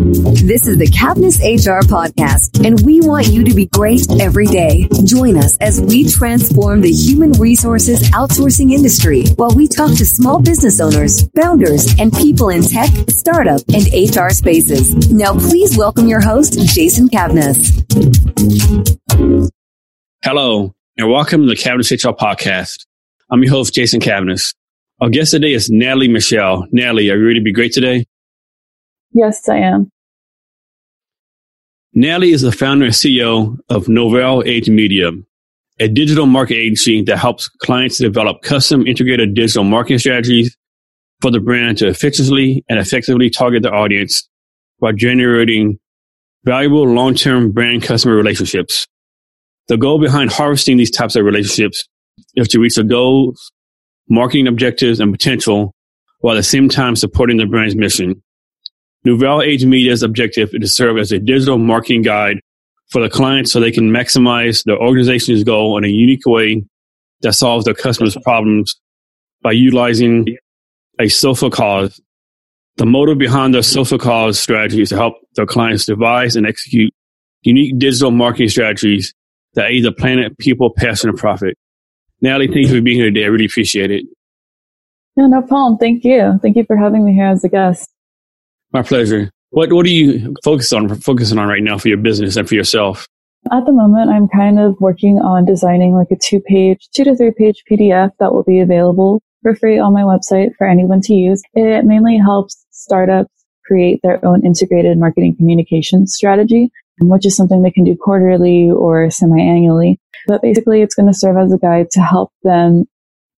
This is the Cavness HR podcast, and we want you to be great every day. Join us as we transform the human resources outsourcing industry while we talk to small business owners, founders, and people in tech, startup, and HR spaces. Now, please welcome your host, Jason Cavness. Hello, and welcome to the Cavness HR podcast. I'm your host, Jason Cavness. Our guest today is Natalie Michel. Natalie, are you ready to be great today? Yes, I am. Natalie is the founder and CEO of Nouvel Age Media, a digital marketing agency that helps clients develop custom integrated digital marketing strategies for the brand to efficiently and effectively target their audience while generating valuable long-term brand customer relationships. The goal behind harvesting these types of relationships is to reach the goals, marketing objectives, and potential while at the same time supporting the brand's mission. Nouvel Age Media's objective is to serve as a digital marketing guide for the clients so they can maximize their organization's goal in a unique way that solves their customers' problems by utilizing a social cause. The motive behind their social cause strategy is to help their clients devise and execute unique digital marketing strategies that aid the planet, people, passion, and profit. Natalie, thank you for being here today. I really appreciate it. No, no problem. Thank you. Thank you for having me here as a guest. My pleasure. What What are you focused on focusing on right now for your business and for yourself? At the moment, I'm kind of working on designing like a two page, two to three page PDF that will be available for free on my website for anyone to use. It mainly helps startups create their own integrated marketing communication strategy, which is something they can do quarterly or semi-annually. But basically, it's going to serve as a guide to help them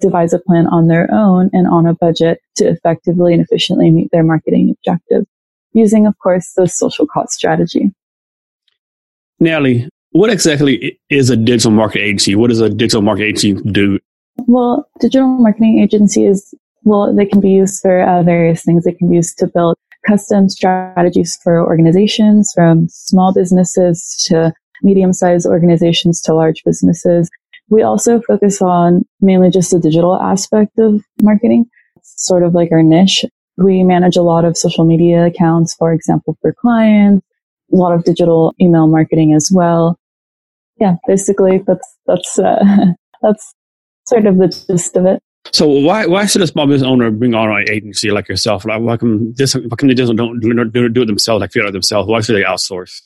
devise a plan on their own and on a budget to effectively and efficiently meet their marketing objectives using, of course, the social cause strategy. Natalie, what exactly is a digital marketing agency? What does a digital marketing agency do? Well, digital marketing agencies, well, they can be used for uh, various things. They can be used to build custom strategies for organizations from small businesses to medium sized organizations to large businesses. We also focus on mainly just the digital aspect of marketing, it's sort of like our niche. We manage a lot of social media accounts, for example, for clients, a lot of digital email marketing as well. Yeah, basically that's, that's, uh, that's sort of the gist of it. So why why should a small business owner bring on an agency like yourself? Like why come this why come they just don't do, do it themselves, like figure it out themselves? Why should they outsource?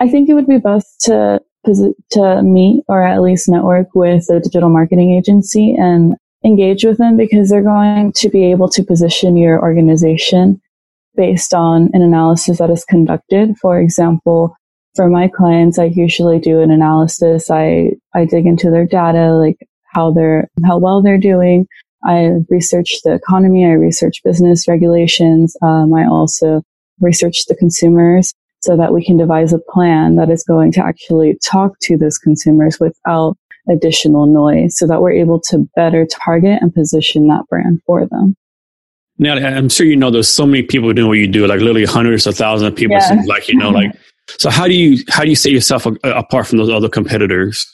I think it would be best to to meet or at least network with a digital marketing agency and engage with them because they're going to be able to position your organization based on an analysis that is conducted. For example, for my clients, I usually do an analysis. I, I dig into their data, like how they're, how well they're doing. I research the economy. I research business regulations. Um, I also research the consumers so that we can devise a plan that is going to actually talk to those consumers without additional noise so that we're able to better target and position that brand for them. Now, I'm sure you know there's so many people doing what you do, like literally hundreds of thousands of people. Yeah. Like, you know, like, so how do you, how do you set yourself uh, apart from those other competitors?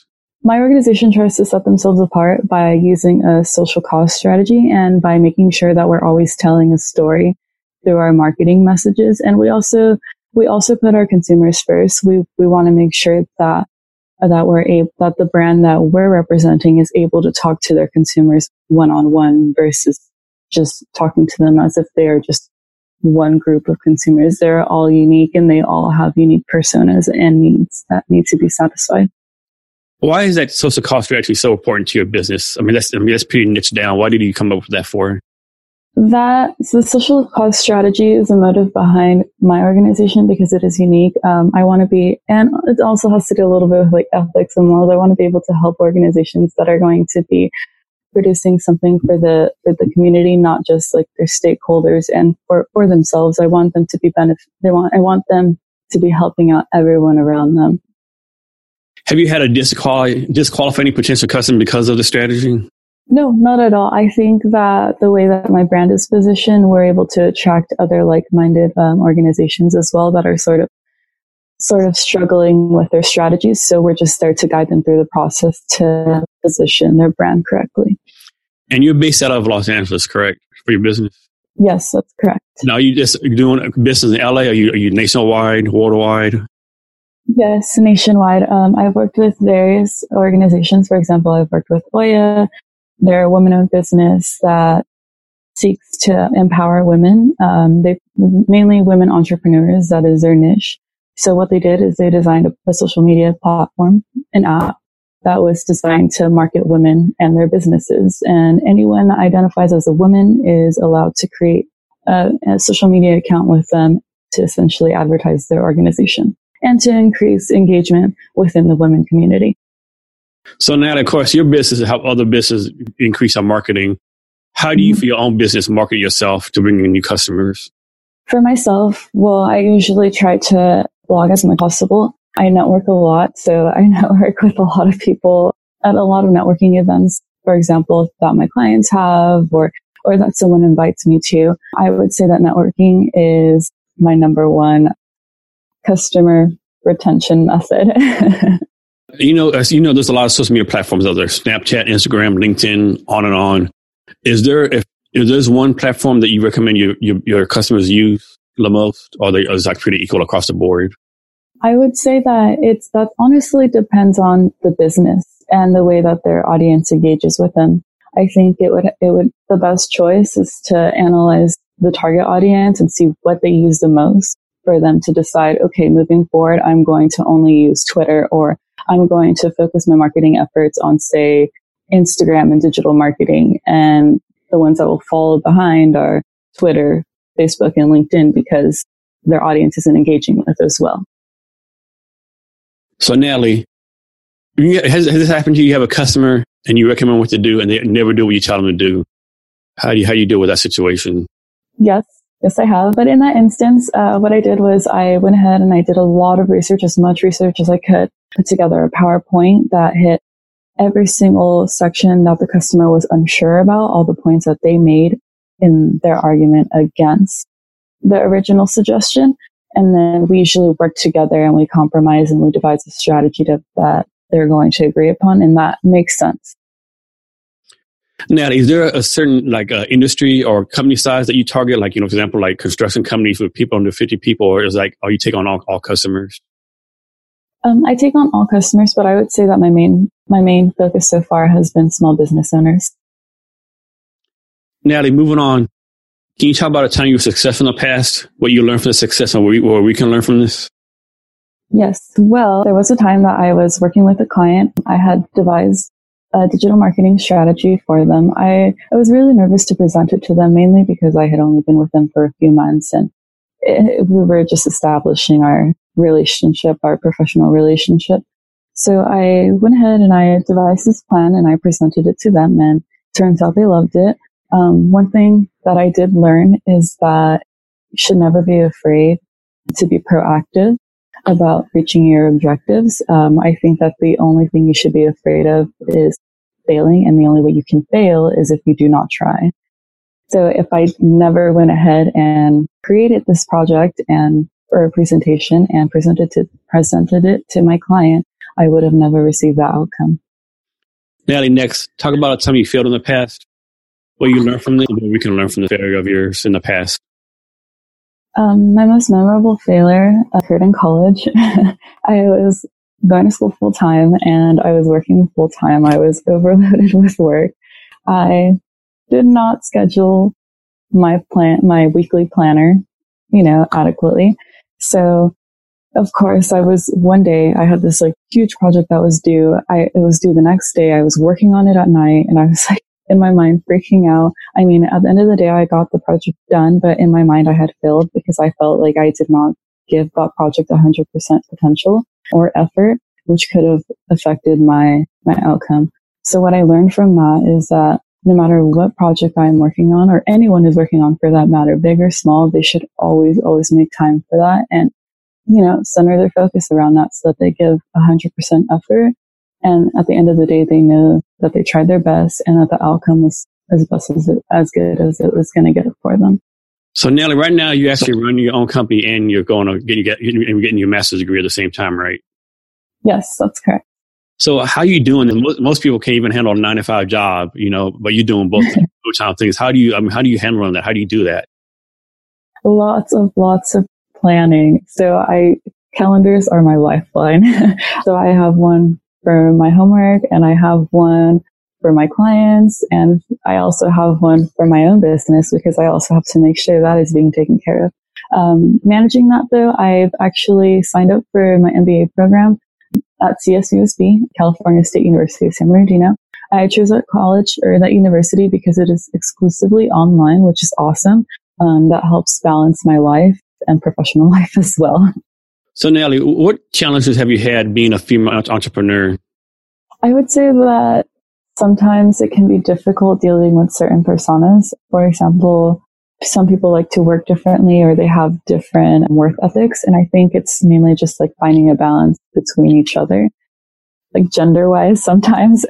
My organization tries to set themselves apart by using a social cause strategy and by making sure that we're always telling a story through our marketing messages. And we also we also put our consumers first. We, we want to make sure that, that we're able, that the brand that we're representing is able to talk to their consumers one on one versus just talking to them as if they are just one group of consumers. They're all unique and they all have unique personas and needs that need to be satisfied. Why is that social cause strategy so important to your business? I mean, that's, I mean, that's pretty niche down. Why did you come up with that for? That so the social cause strategy is a motive behind my organization because it is unique. Um, I want to be, and it also has to do a little bit with like ethics and morals. I want to be able to help organizations that are going to be producing something for the for the community, not just like their stakeholders and for for themselves. I want them to be benefit. They want I want them to be helping out everyone around them. Have you had a any potential customer because of the strategy? No, not at all. I think that the way that my brand is positioned, we're able to attract other like-minded um, organizations as well that are sort of sort of struggling with their strategies. So we're just there to guide them through the process to position their brand correctly. And you're based out of Los Angeles, correct, for your business? Yes, that's correct. Now, you just doing business in LA? Are you, are you nationwide, worldwide? Yes, nationwide. Um, I've worked with various organizations. For example, I've worked with Oya. They're a women-owned business that seeks to empower women. Um, they mainly women entrepreneurs. That is their niche. So what they did is they designed a, a social media platform, an app that was designed to market women and their businesses. And anyone that identifies as a woman is allowed to create a, a social media account with them to essentially advertise their organization and to increase engagement within the women community. So now, of course, your business help other businesses increase our marketing. How do you, mm-hmm. for your own business, market yourself to bring in new customers? For myself, well, I usually try to blog as much as possible. I network a lot, so I network with a lot of people at a lot of networking events, for example, that my clients have or or that someone invites me to. I would say that networking is my number one customer retention method. you know, as you know, there's a lot of social media platforms out there: Snapchat, Instagram, LinkedIn, on and on. Is there if, if there's one platform that you recommend your, your, your customers use the most, or they, is that pretty equal across the board? I would say that it's that honestly depends on the business and the way that their audience engages with them. I think it would it would the best choice is to analyze the target audience and see what they use the most for them to decide, okay, moving forward, I'm going to only use Twitter or I'm going to focus my marketing efforts on, say, Instagram and digital marketing. And the ones that will follow behind are Twitter, Facebook, and LinkedIn because their audience isn't engaging with as well. So, Natalie, has, has this happened to you? You have a customer and you recommend what to do and they never do what you tell them to do. How do you, how do you deal with that situation? Yes. Yes, I have. But in that instance, uh, what I did was I went ahead and I did a lot of research, as much research as I could, put together a PowerPoint that hit every single section that the customer was unsure about, all the points that they made in their argument against the original suggestion. And then we usually work together and we compromise and we devise a strategy to, that they're going to agree upon. And that makes sense. Now, is there a certain like uh, industry or company size that you target? Like, you know, for example, like construction companies with people under 50 people, or is like, are you take on all, all customers? Um, I take on all customers, but I would say that my main, my main focus so far has been small business owners. Natalie, moving on. Can you talk about a time you were successful in the past? What you learned from the success and what we, what we can learn from this? Yes. Well, there was a time that I was working with a client. I had devised a digital marketing strategy for them. I, I was really nervous to present it to them mainly because I had only been with them for a few months and we were just establishing our relationship, our professional relationship. So I went ahead and I devised this plan and I presented it to them and turns out they loved it. Um, one thing that I did learn is that you should never be afraid to be proactive about reaching your objectives. Um, I think that the only thing you should be afraid of is failing, and the only way you can fail is if you do not try. So if I never went ahead and created this project and or a presentation and presented to presented it to my client, I would have never received that outcome. Natalie, next, talk about a time you failed in the past. What you learned from this, what we can learn from the failure of yours in the past. Um, my most memorable failure occurred in college. I was going to school full time and I was working full time. I was overloaded with work. I did not schedule my plan, my weekly planner, you know, adequately. So of course I was one day I had this like huge project that was due. I, it was due the next day. I was working on it at night and I was like, in my mind freaking out. I mean, at the end of the day, I got the project done, but in my mind, I had failed because I felt like I did not give that project 100% potential or effort, which could have affected my, my outcome. So what I learned from that is that no matter what project I'm working on or anyone is working on for that matter, big or small, they should always, always make time for that and, you know, center their focus around that so that they give 100% effort and at the end of the day, they know that they tried their best and that the outcome was as best as, it, as good as it was going to get for them. So Nelly, right now you actually run your own company and you're going to get, you get, you're getting your master's degree at the same time, right? Yes, that's correct. So how are you doing? Most people can't even handle a nine to five job, you know, but you're doing both time things. How do you? I mean, how do you handle that? How do you do that? Lots of lots of planning. So I calendars are my lifeline. so I have one for my homework and I have one for my clients and I also have one for my own business because I also have to make sure that is being taken care of. Um, managing that though, I've actually signed up for my MBA program at CSUSB, California State University of San Bernardino. I chose that college or that university because it is exclusively online, which is awesome. Um, that helps balance my life and professional life as well. So, Nellie, what challenges have you had being a female entrepreneur? I would say that sometimes it can be difficult dealing with certain personas. For example, some people like to work differently or they have different work ethics. And I think it's mainly just like finding a balance between each other, like gender wise sometimes.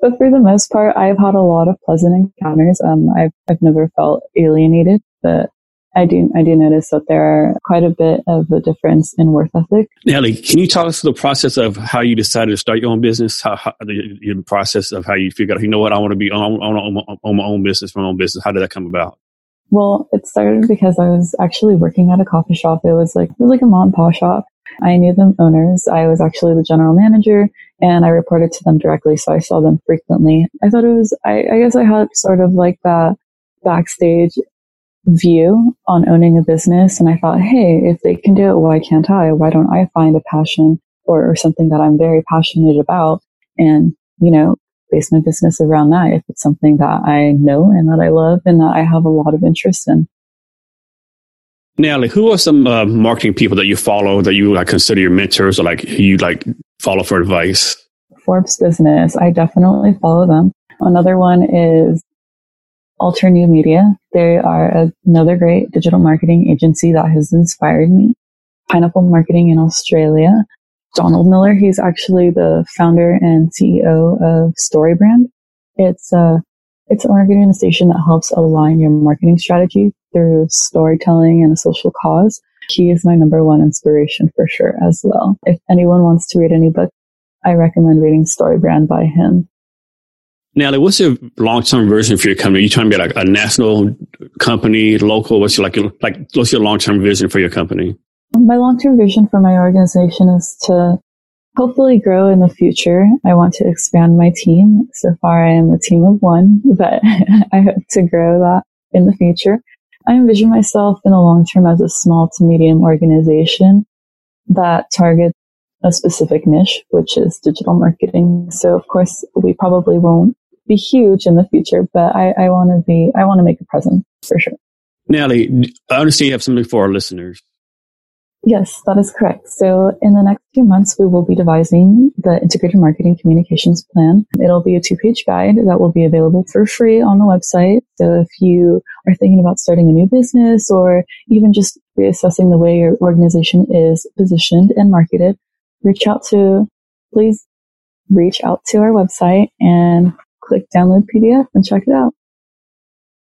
but for the most part, I've had a lot of pleasant encounters. Um, I've, I've never felt alienated, but I do, I do notice that there are quite a bit of a difference in work ethic. Nellie, can you talk us through the process of how you decided to start your own business? How, how the, the, process of how you figured out, you know what, I want to be on, on, on, on my own business, my own business. How did that come about? Well, it started because I was actually working at a coffee shop. It was like, it was like a mom and pop shop. I knew the owners. I was actually the general manager and I reported to them directly. So I saw them frequently. I thought it was, I, I guess I had sort of like that backstage view on owning a business. And I thought, hey, if they can do it, why can't I? Why don't I find a passion or, or something that I'm very passionate about and, you know, base my business around that if it's something that I know and that I love and that I have a lot of interest in. Nellie, who are some uh, marketing people that you follow that you like consider your mentors or like you like follow for advice? Forbes Business, I definitely follow them. Another one is Alter New Media. They are another great digital marketing agency that has inspired me. Pineapple Marketing in Australia. Donald Miller. He's actually the founder and CEO of StoryBrand. It's a it's an organization that helps align your marketing strategy through storytelling and a social cause. He is my number one inspiration for sure as well. If anyone wants to read any book, I recommend reading StoryBrand by him. Nellie, what's your long-term vision for your company? Are you trying to be like a national company, local? What's your like, like, what's your long-term vision for your company? My long-term vision for my organization is to hopefully grow in the future. I want to expand my team. So far, I am a team of one, but I hope to grow that in the future. I envision myself in the long term as a small to medium organization that targets a specific niche, which is digital marketing. So of course, we probably won't be huge in the future, but I, I want to be, I want to make a presence for sure. Nellie, I understand you have something for our listeners. Yes, that is correct. So in the next few months, we will be devising the integrated marketing communications plan. It'll be a two page guide that will be available for free on the website. So if you are thinking about starting a new business or even just reassessing the way your organization is positioned and marketed, reach out to, please reach out to our website and click download PDF and check it out.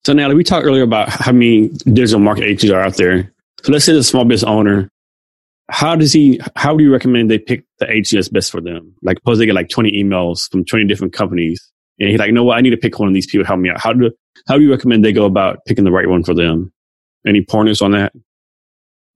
So Nellie, we talked earlier about how many digital market agencies are out there. So let's say the small business owner how does he how do you recommend they pick the agency that's best for them? Like suppose they get like 20 emails from 20 different companies and he's like no what? I need to pick one of these people to help me out. How do how do you recommend they go about picking the right one for them? Any pointers on that?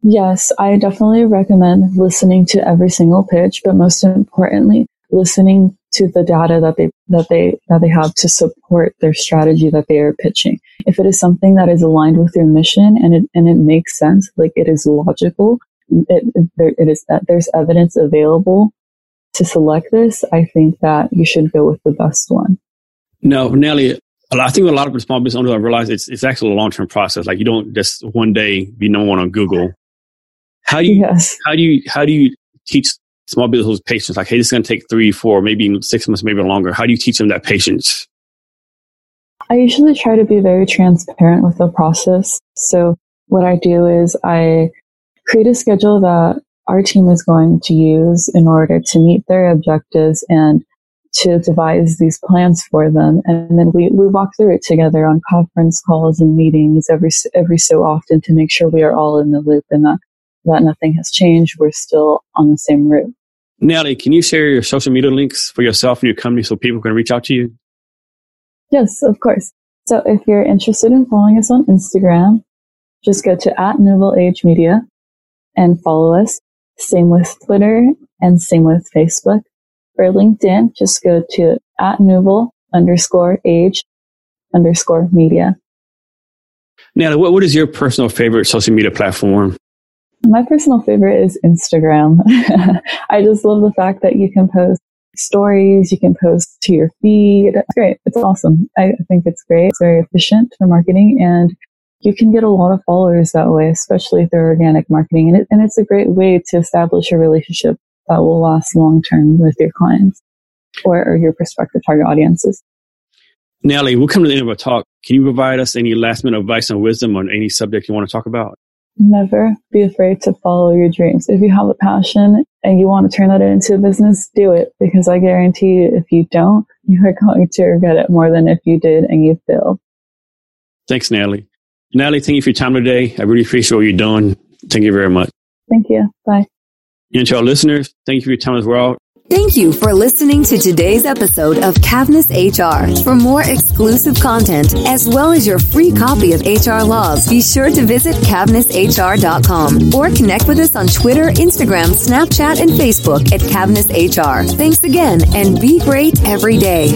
Yes i definitely recommend listening to every single pitch but most importantly listening to the data that they that they that they have to support their strategy that they are pitching. If it is something that is aligned with your mission and it and it makes sense like it is logical it, there, it is that there's evidence available to select this, I think that you should go with the best one. No, Nellie, I think a lot of small business owners have realized it's, it's actually a long term process. Like you don't just one day be number one on Google. How do you, yes. how do you, how do you teach small business patience? Like, hey, this is going to take three, four, maybe six months, maybe longer. How do you teach them that patience? I usually try to be very transparent with the process. So what I do is I create a schedule that our team is going to use in order to meet their objectives and to devise these plans for them. And then we, we walk through it together on conference calls and meetings every, every so often to make sure we are all in the loop and that, that nothing has changed. We're still on the same route. Natalie, can you share your social media links for yourself and your company so people can reach out to you? Yes, of course. So if you're interested in following us on Instagram, just go to at Nouvel Age Media and follow us. Same with Twitter and same with Facebook. For LinkedIn, just go to at Nouvel underscore age underscore media. Now, what, what is your personal favorite social media platform? My personal favorite is Instagram. I just love the fact that you can post stories, you can post to your feed. It's great. It's awesome. I think it's great. It's very efficient for marketing and you can get a lot of followers that way, especially through organic marketing. And, it, and it's a great way to establish a relationship that will last long term with your clients or, or your prospective target audiences. Nellie, we'll come to the end of our talk. Can you provide us any last minute advice and wisdom on any subject you want to talk about? Never be afraid to follow your dreams. If you have a passion and you want to turn that into a business, do it because I guarantee you, if you don't, you are going to regret it more than if you did and you failed. Thanks, Natalie. Natalie, thank you for your time today. I really appreciate what you're doing. Thank you very much. Thank you. Bye. And to our listeners, thank you for your time as well. Thank you for listening to today's episode of Cavness HR. For more exclusive content, as well as your free copy of HR Laws, be sure to visit cavnesshr.com or connect with us on Twitter, Instagram, Snapchat, and Facebook at Cavness HR. Thanks again and be great every day.